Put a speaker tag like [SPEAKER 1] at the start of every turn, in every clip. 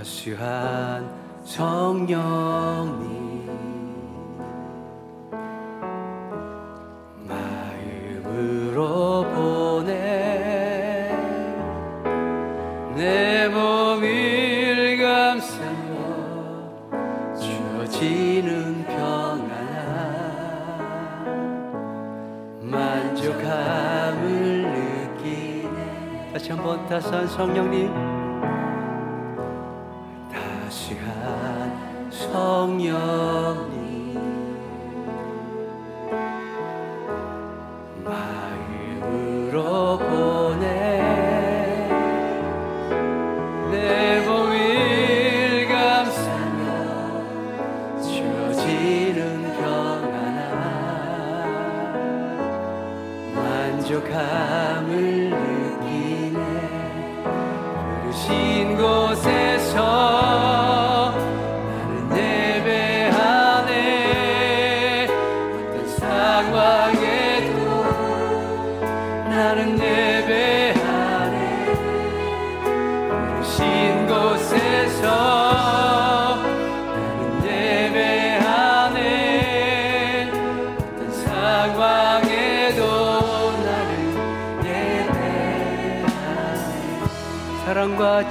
[SPEAKER 1] 자수한 성령님. 마음으로 보내 내 몸을 감싸며 주어지는 평안함 만족함을 느끼네. 다시 한번 다시 한 성령님. 성령님. 마음으로 보내 내 몸을 감싸며 주어지는 평안함 만족함을 느끼네. 부르시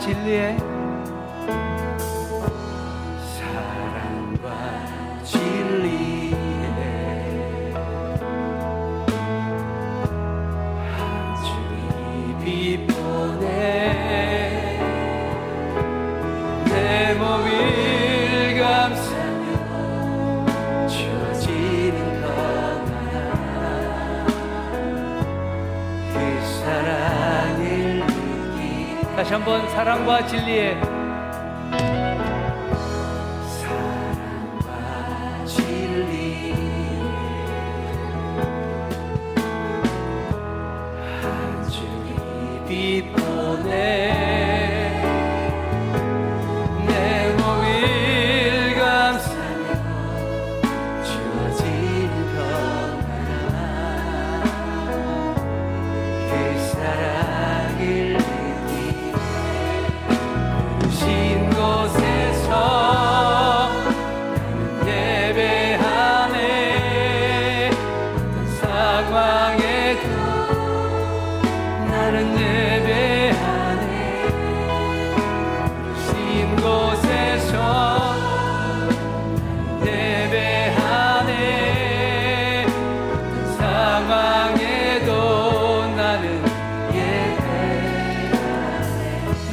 [SPEAKER 1] çilliye 한번 사랑과 진리의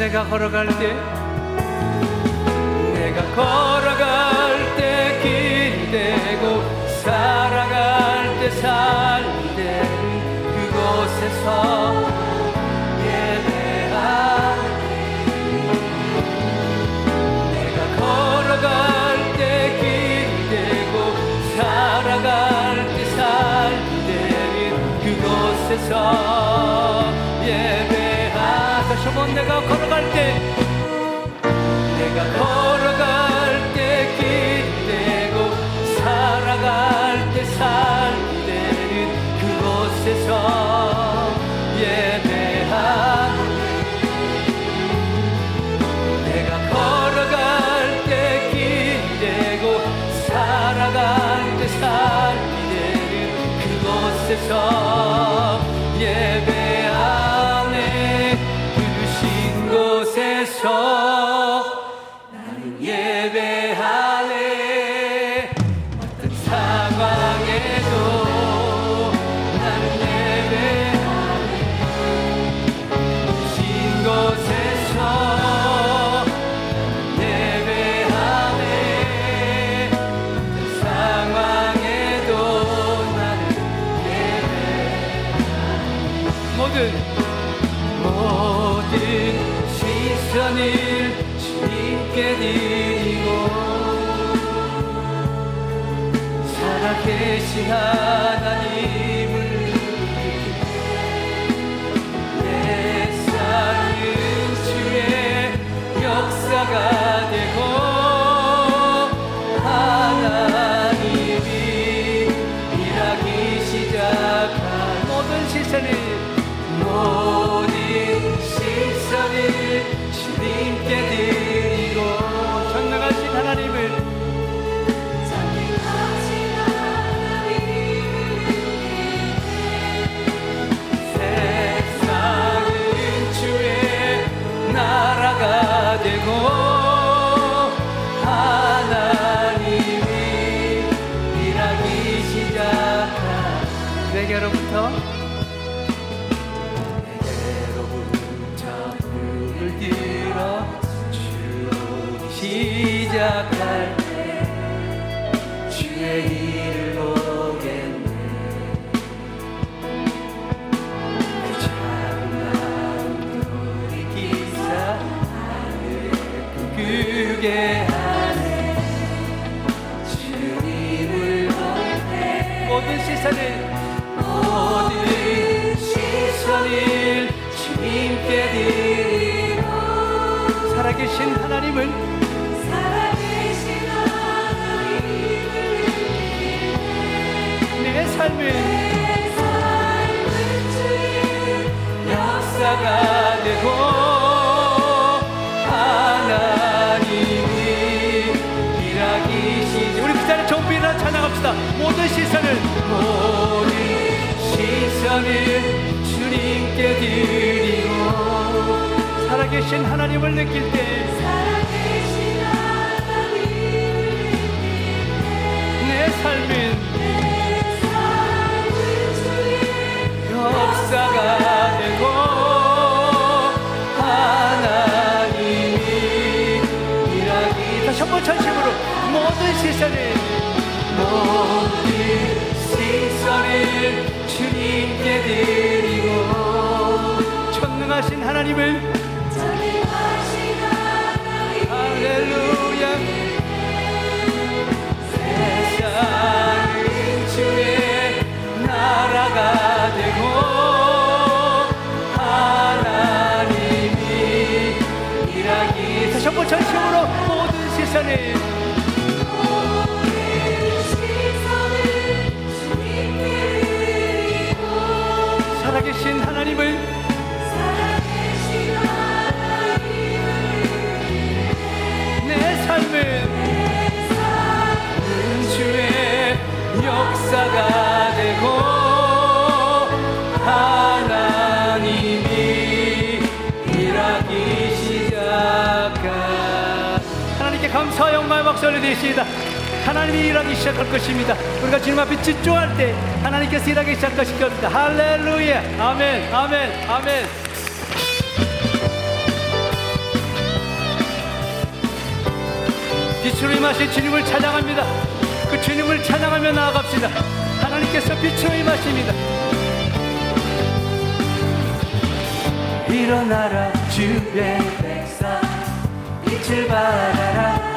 [SPEAKER 1] 내가 걸어갈 때 내가 걸어갈 때 고, 살아갈 때살땐 그곳 에서, 예배 살아갈 때 살되는 그곳에서 예배하다. 저번 내가 갈 때 내가 걸 계신 하나님. 내게 하나님을 내
[SPEAKER 2] 삶은 주의
[SPEAKER 1] 역사가 되고 하나님이 일하기 시작 우리 그 자리에 정비나 찬양합시다. 모든 시선을 모든 시선을 주님께 드리고 살아계신 하나님을 느낄 때 내 삶은
[SPEAKER 2] 주의
[SPEAKER 1] 역사가 되고 하나님이 일하기. 다시 한번 전심으로 모든 시선을 모든 시선을 주님께 드리고 전능하신 하나님을 전심으로 모든 시선을 박수를 드리시다. 하나님이 일하기 시작할 것입니다. 우리가 주님 앞에 집중할 때 하나님께서 일하기 시작하실 겁니다. 할렐루야. 아멘. 아멘. 아멘. 빛으로 임하신 주님을 찬양합니다. 그 주님을 찬양하며 나아갑시다. 하나님께서 빛으로 임하십니다. 일어나라 주의 백성. 빛을 발하라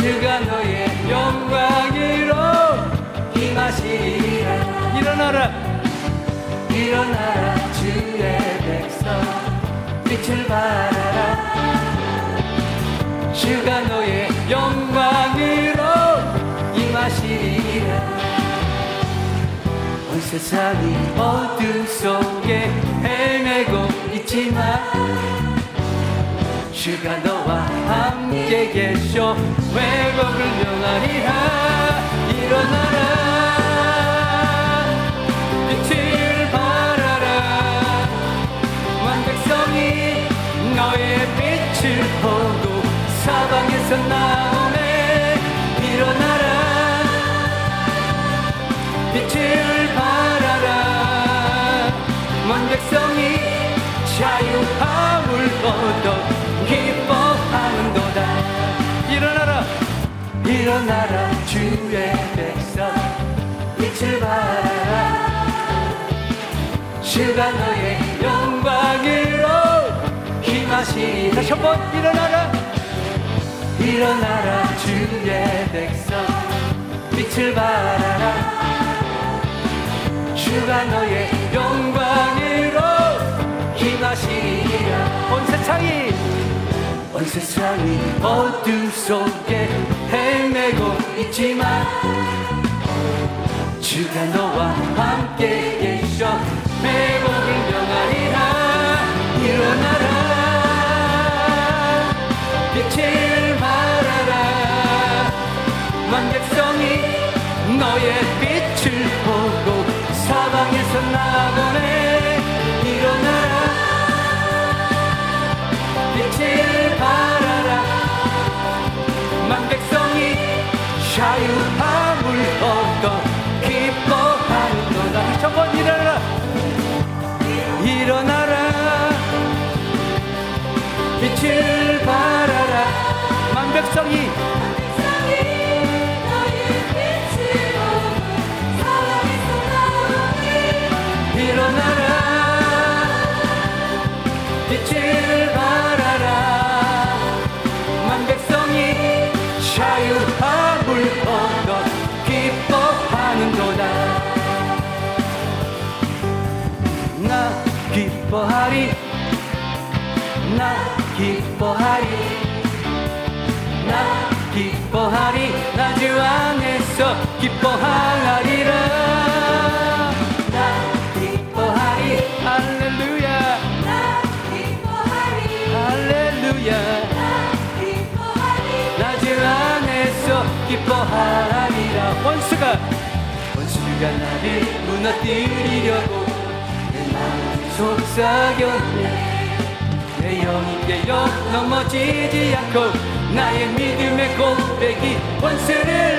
[SPEAKER 1] 주가 너의 영광으로 임하시리라 일어나라. 일어나라 주의 백성. 빛을 발하라. 주가 너의 영광으로 임하시리라. 온 세상이 어둠 속에 헤매고 있지만 주가 너와 함께 계셔. 회복을 명하리라. 일어나라. 빛을 발하라. 완백성이 너의 빛을 보고 사방에서 나오네 주의 백성. 빛을 발하라 주가 너의 영광으로 힘하시 다시 한번 일어나라. 일어나라 주의 백성. 빛을 발하라. 주가 너의 영광으로 힘하시리라 온 세상이 온 세상이 어둠 속에 헤매고 있지만 주가 너와 함께 계셔 빛을 발하라. 만백성이. 일어나라. 빛을 발하라. 만백성이 자유함을 얻어 기뻐하는도다. 나 기뻐하리. 나 기뻐하리. 나 기뻐하리. 나 주 안에서 기뻐하리라. 나 기뻐하리. 할렐루야. 할렐루야. 나주 안에서 기뻐하리라. 원수가 원수가 나를 무너뜨리려고 내 마음이 속삭였네 내 영이 깨어 넘어지지 않고 나의 믿음의 고백이 원수를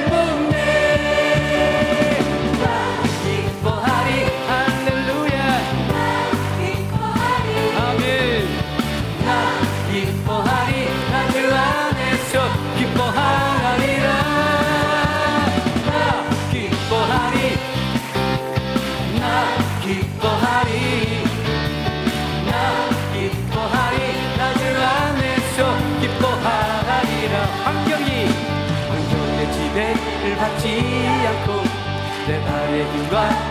[SPEAKER 1] 나 기뻐하리. 나 기뻐하리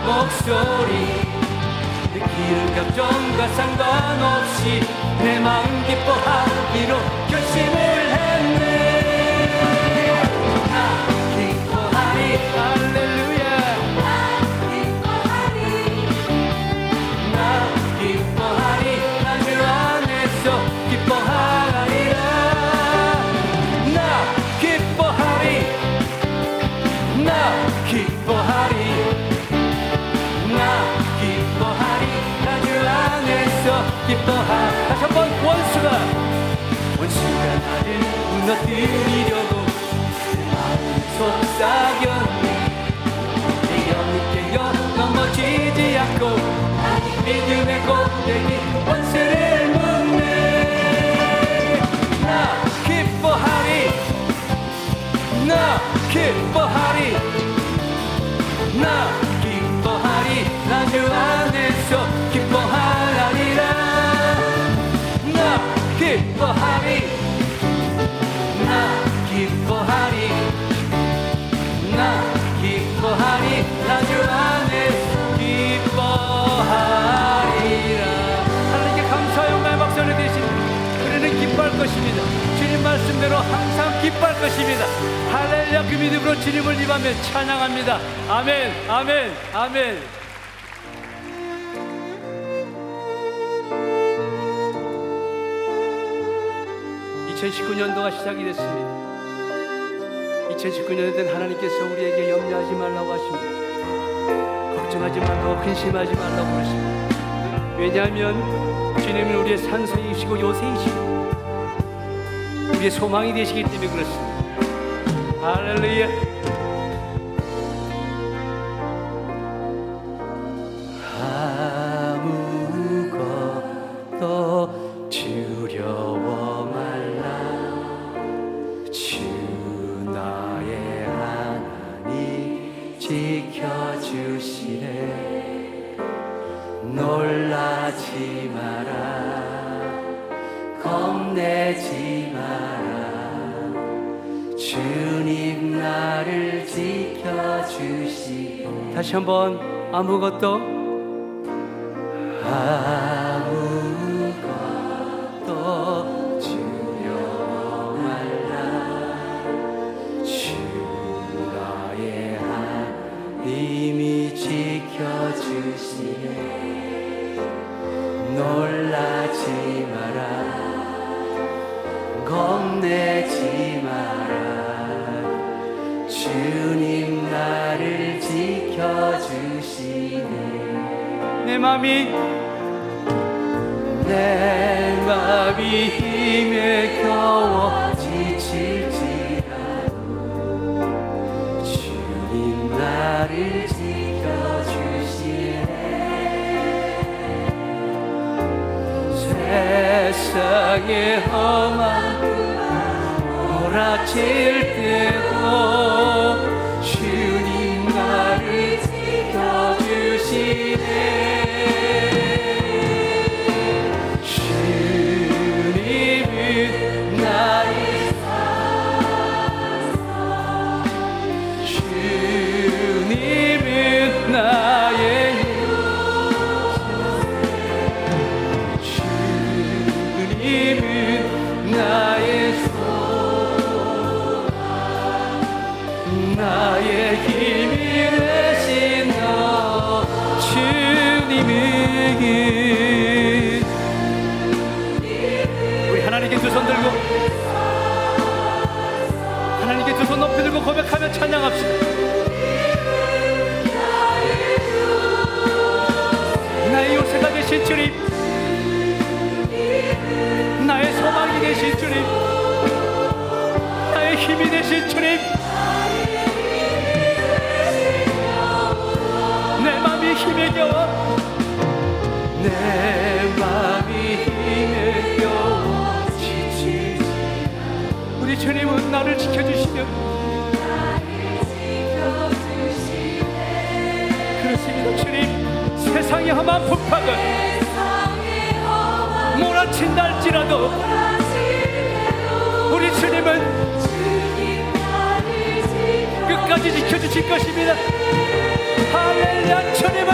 [SPEAKER 1] 목소리. 느끼는 감정과 상관없이 내 마음 기뻐하기로 결심을 무너뜨리려고 내 마음을 속삭였네. 내 영이 깨어 넘어지지 않고 믿음의 꼭대기 원수를 묻네. 나 기뻐하리. 나 기뻐하리. 나 기뻐하리. 나주안 항상 기뻐할 것입니다. 할렐루야 그 믿음으로 주님을 입하며 찬양합니다. 아멘 아멘 아멘. 2019년도가 시작이 됐습니다. 2019년에 된 하나님께서 우리에게 염려하지 말라고 하십니다. 걱정하지 말라고 근심하지 말라고 그러십니다. 왜냐하면 주님은 우리의 산소이시고 요새이시고 우리의 소망이 되시기 때문에 그렇습니다. 할렐루야 다시 한번 아무것도? 아무것도 두려워 말라 주 나의 하나님이 지켜주시네. 놀 지켜주시네 내 맘이 힘에 겨워 지칠지라도 주님 나를 지켜주시네. 세상의 험한 몰아칠 때 들고 고백하며 찬양합시다. 나의 요새가 되신 주님. 나의 소망이 되신 주님. 나의 힘이 되신 주님. 내 맘이 힘에 겨워 주님은 나를 지켜주시 험한 폭풍은 몰아친다 할지라도 우리 주님은 끝까지 지켜주실 것입니다. 할렐루야 주님은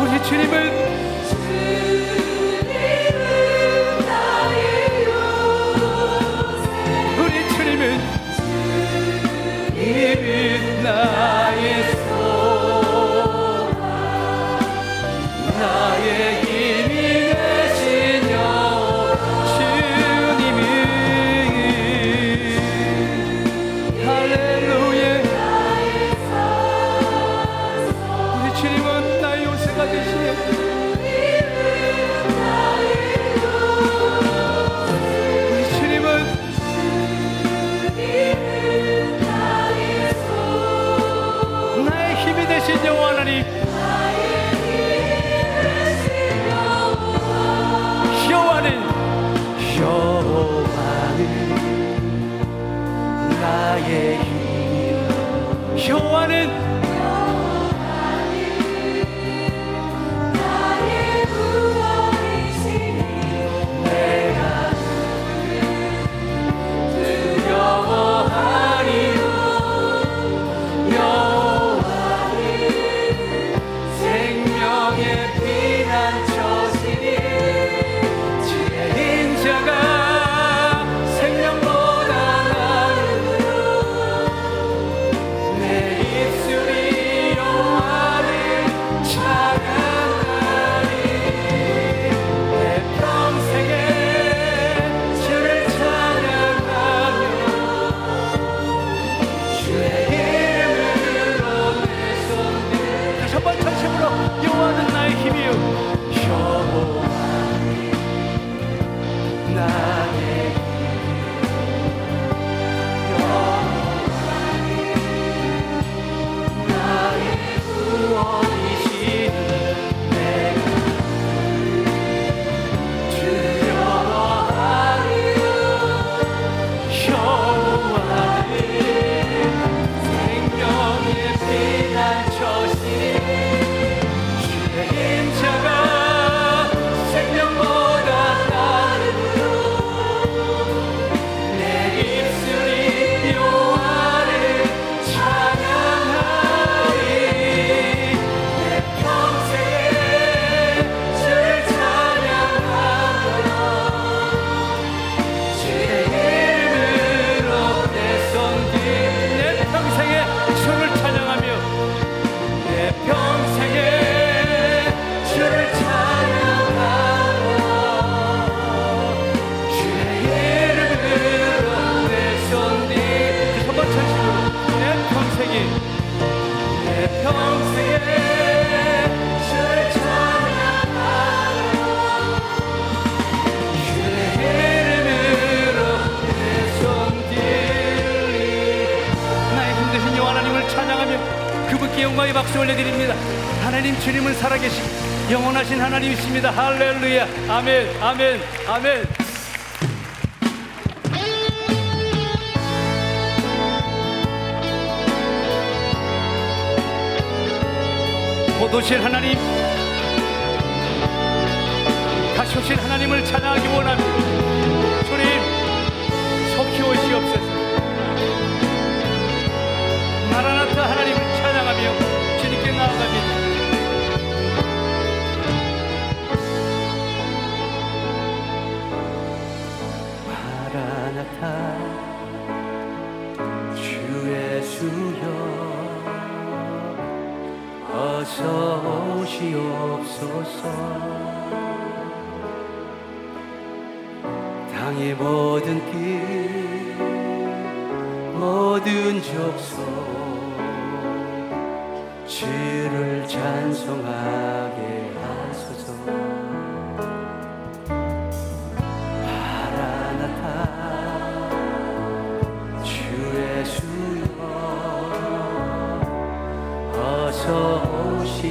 [SPEAKER 1] 우리 주님은 우리 주님은 살아계신 영원하신 하나님이십니다. 할렐루야. 아멘. 아멘. 아멘. 도실 하나님 다시 오실 하나님을 찬양하기 원합니다. 같아 주 예수여 어서 오시옵소서. 당의 모든 길 모든 족속 주를 찬송하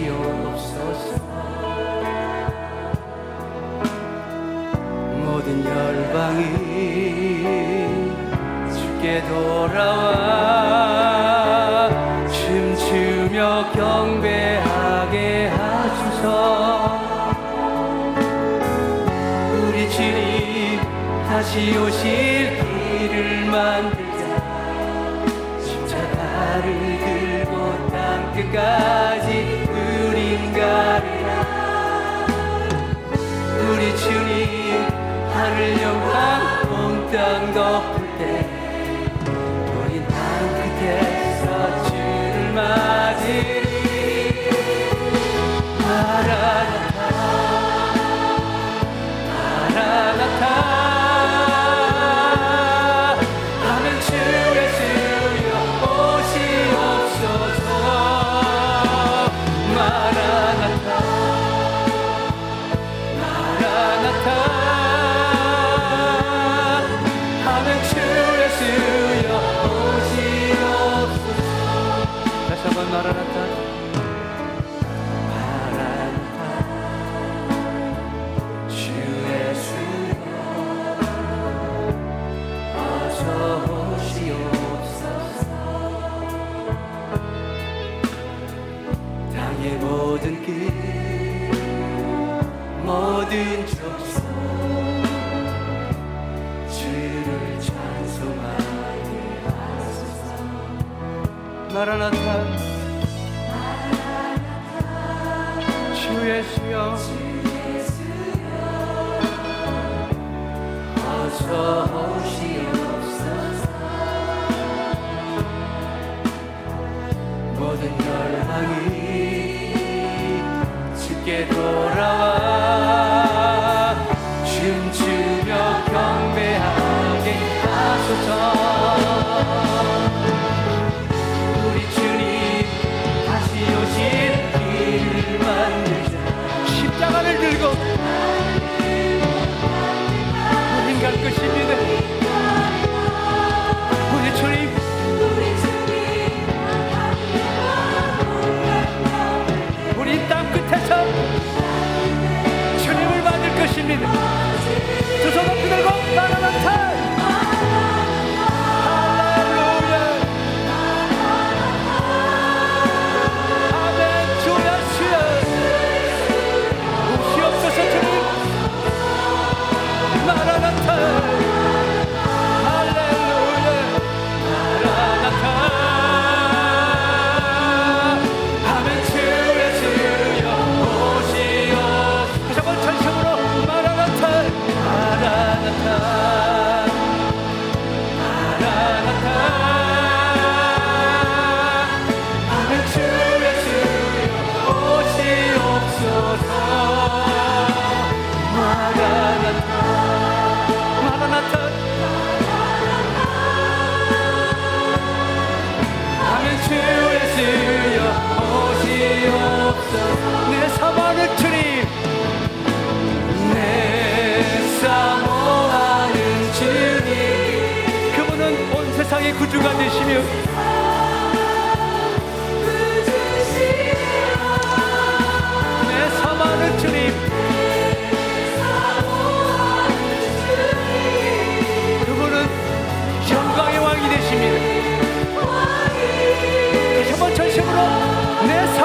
[SPEAKER 1] 주시옵소서 모든 열방이 주께 돌아와 춤추며 경배하게 하소서. 우리 주님 다시 오실 길을 만들자. 십자가를 들고 땅 끝까지 우리 주님 하늘 영광 온땅 덮을 때 우리 땅 끝에서 주를 만 믿음 두 손을 들고 나아간 타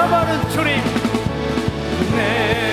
[SPEAKER 1] 바라보는 주님. 내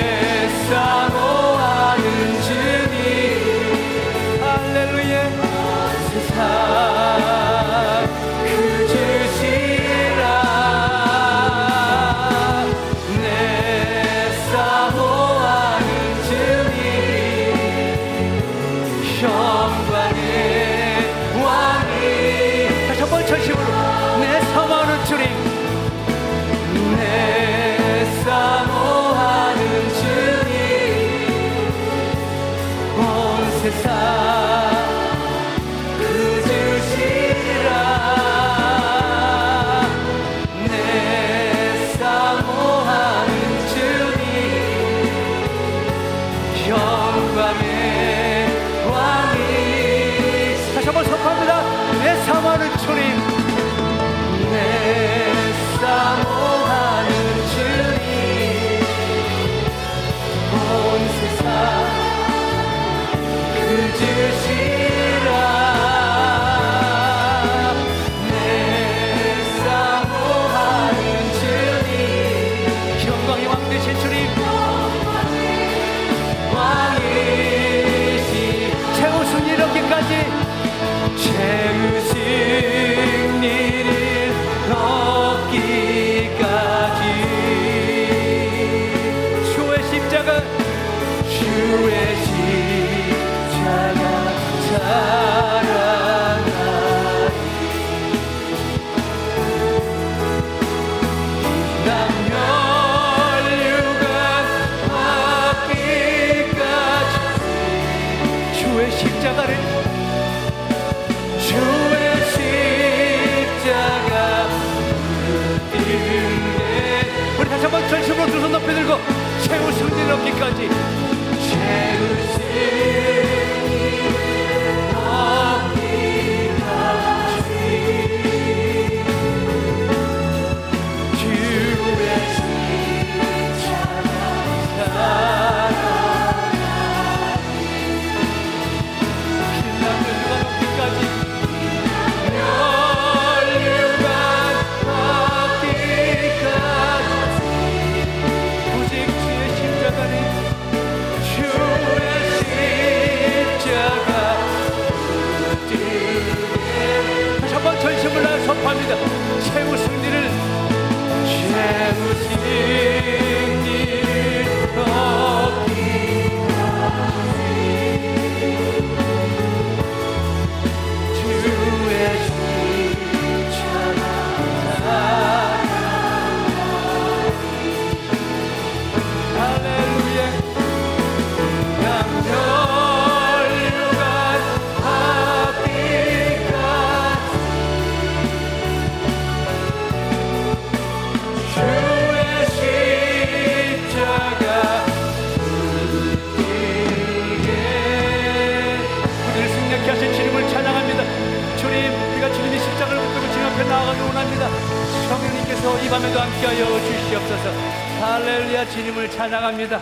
[SPEAKER 1] 다시 한번 선포합니다. 내 사망을 주님. 하늘로기까지. 채울 최후 승리를 최후 승리. 밤에도 함께하여 주시옵소서. 할렐루야 주님을 찬양합니다.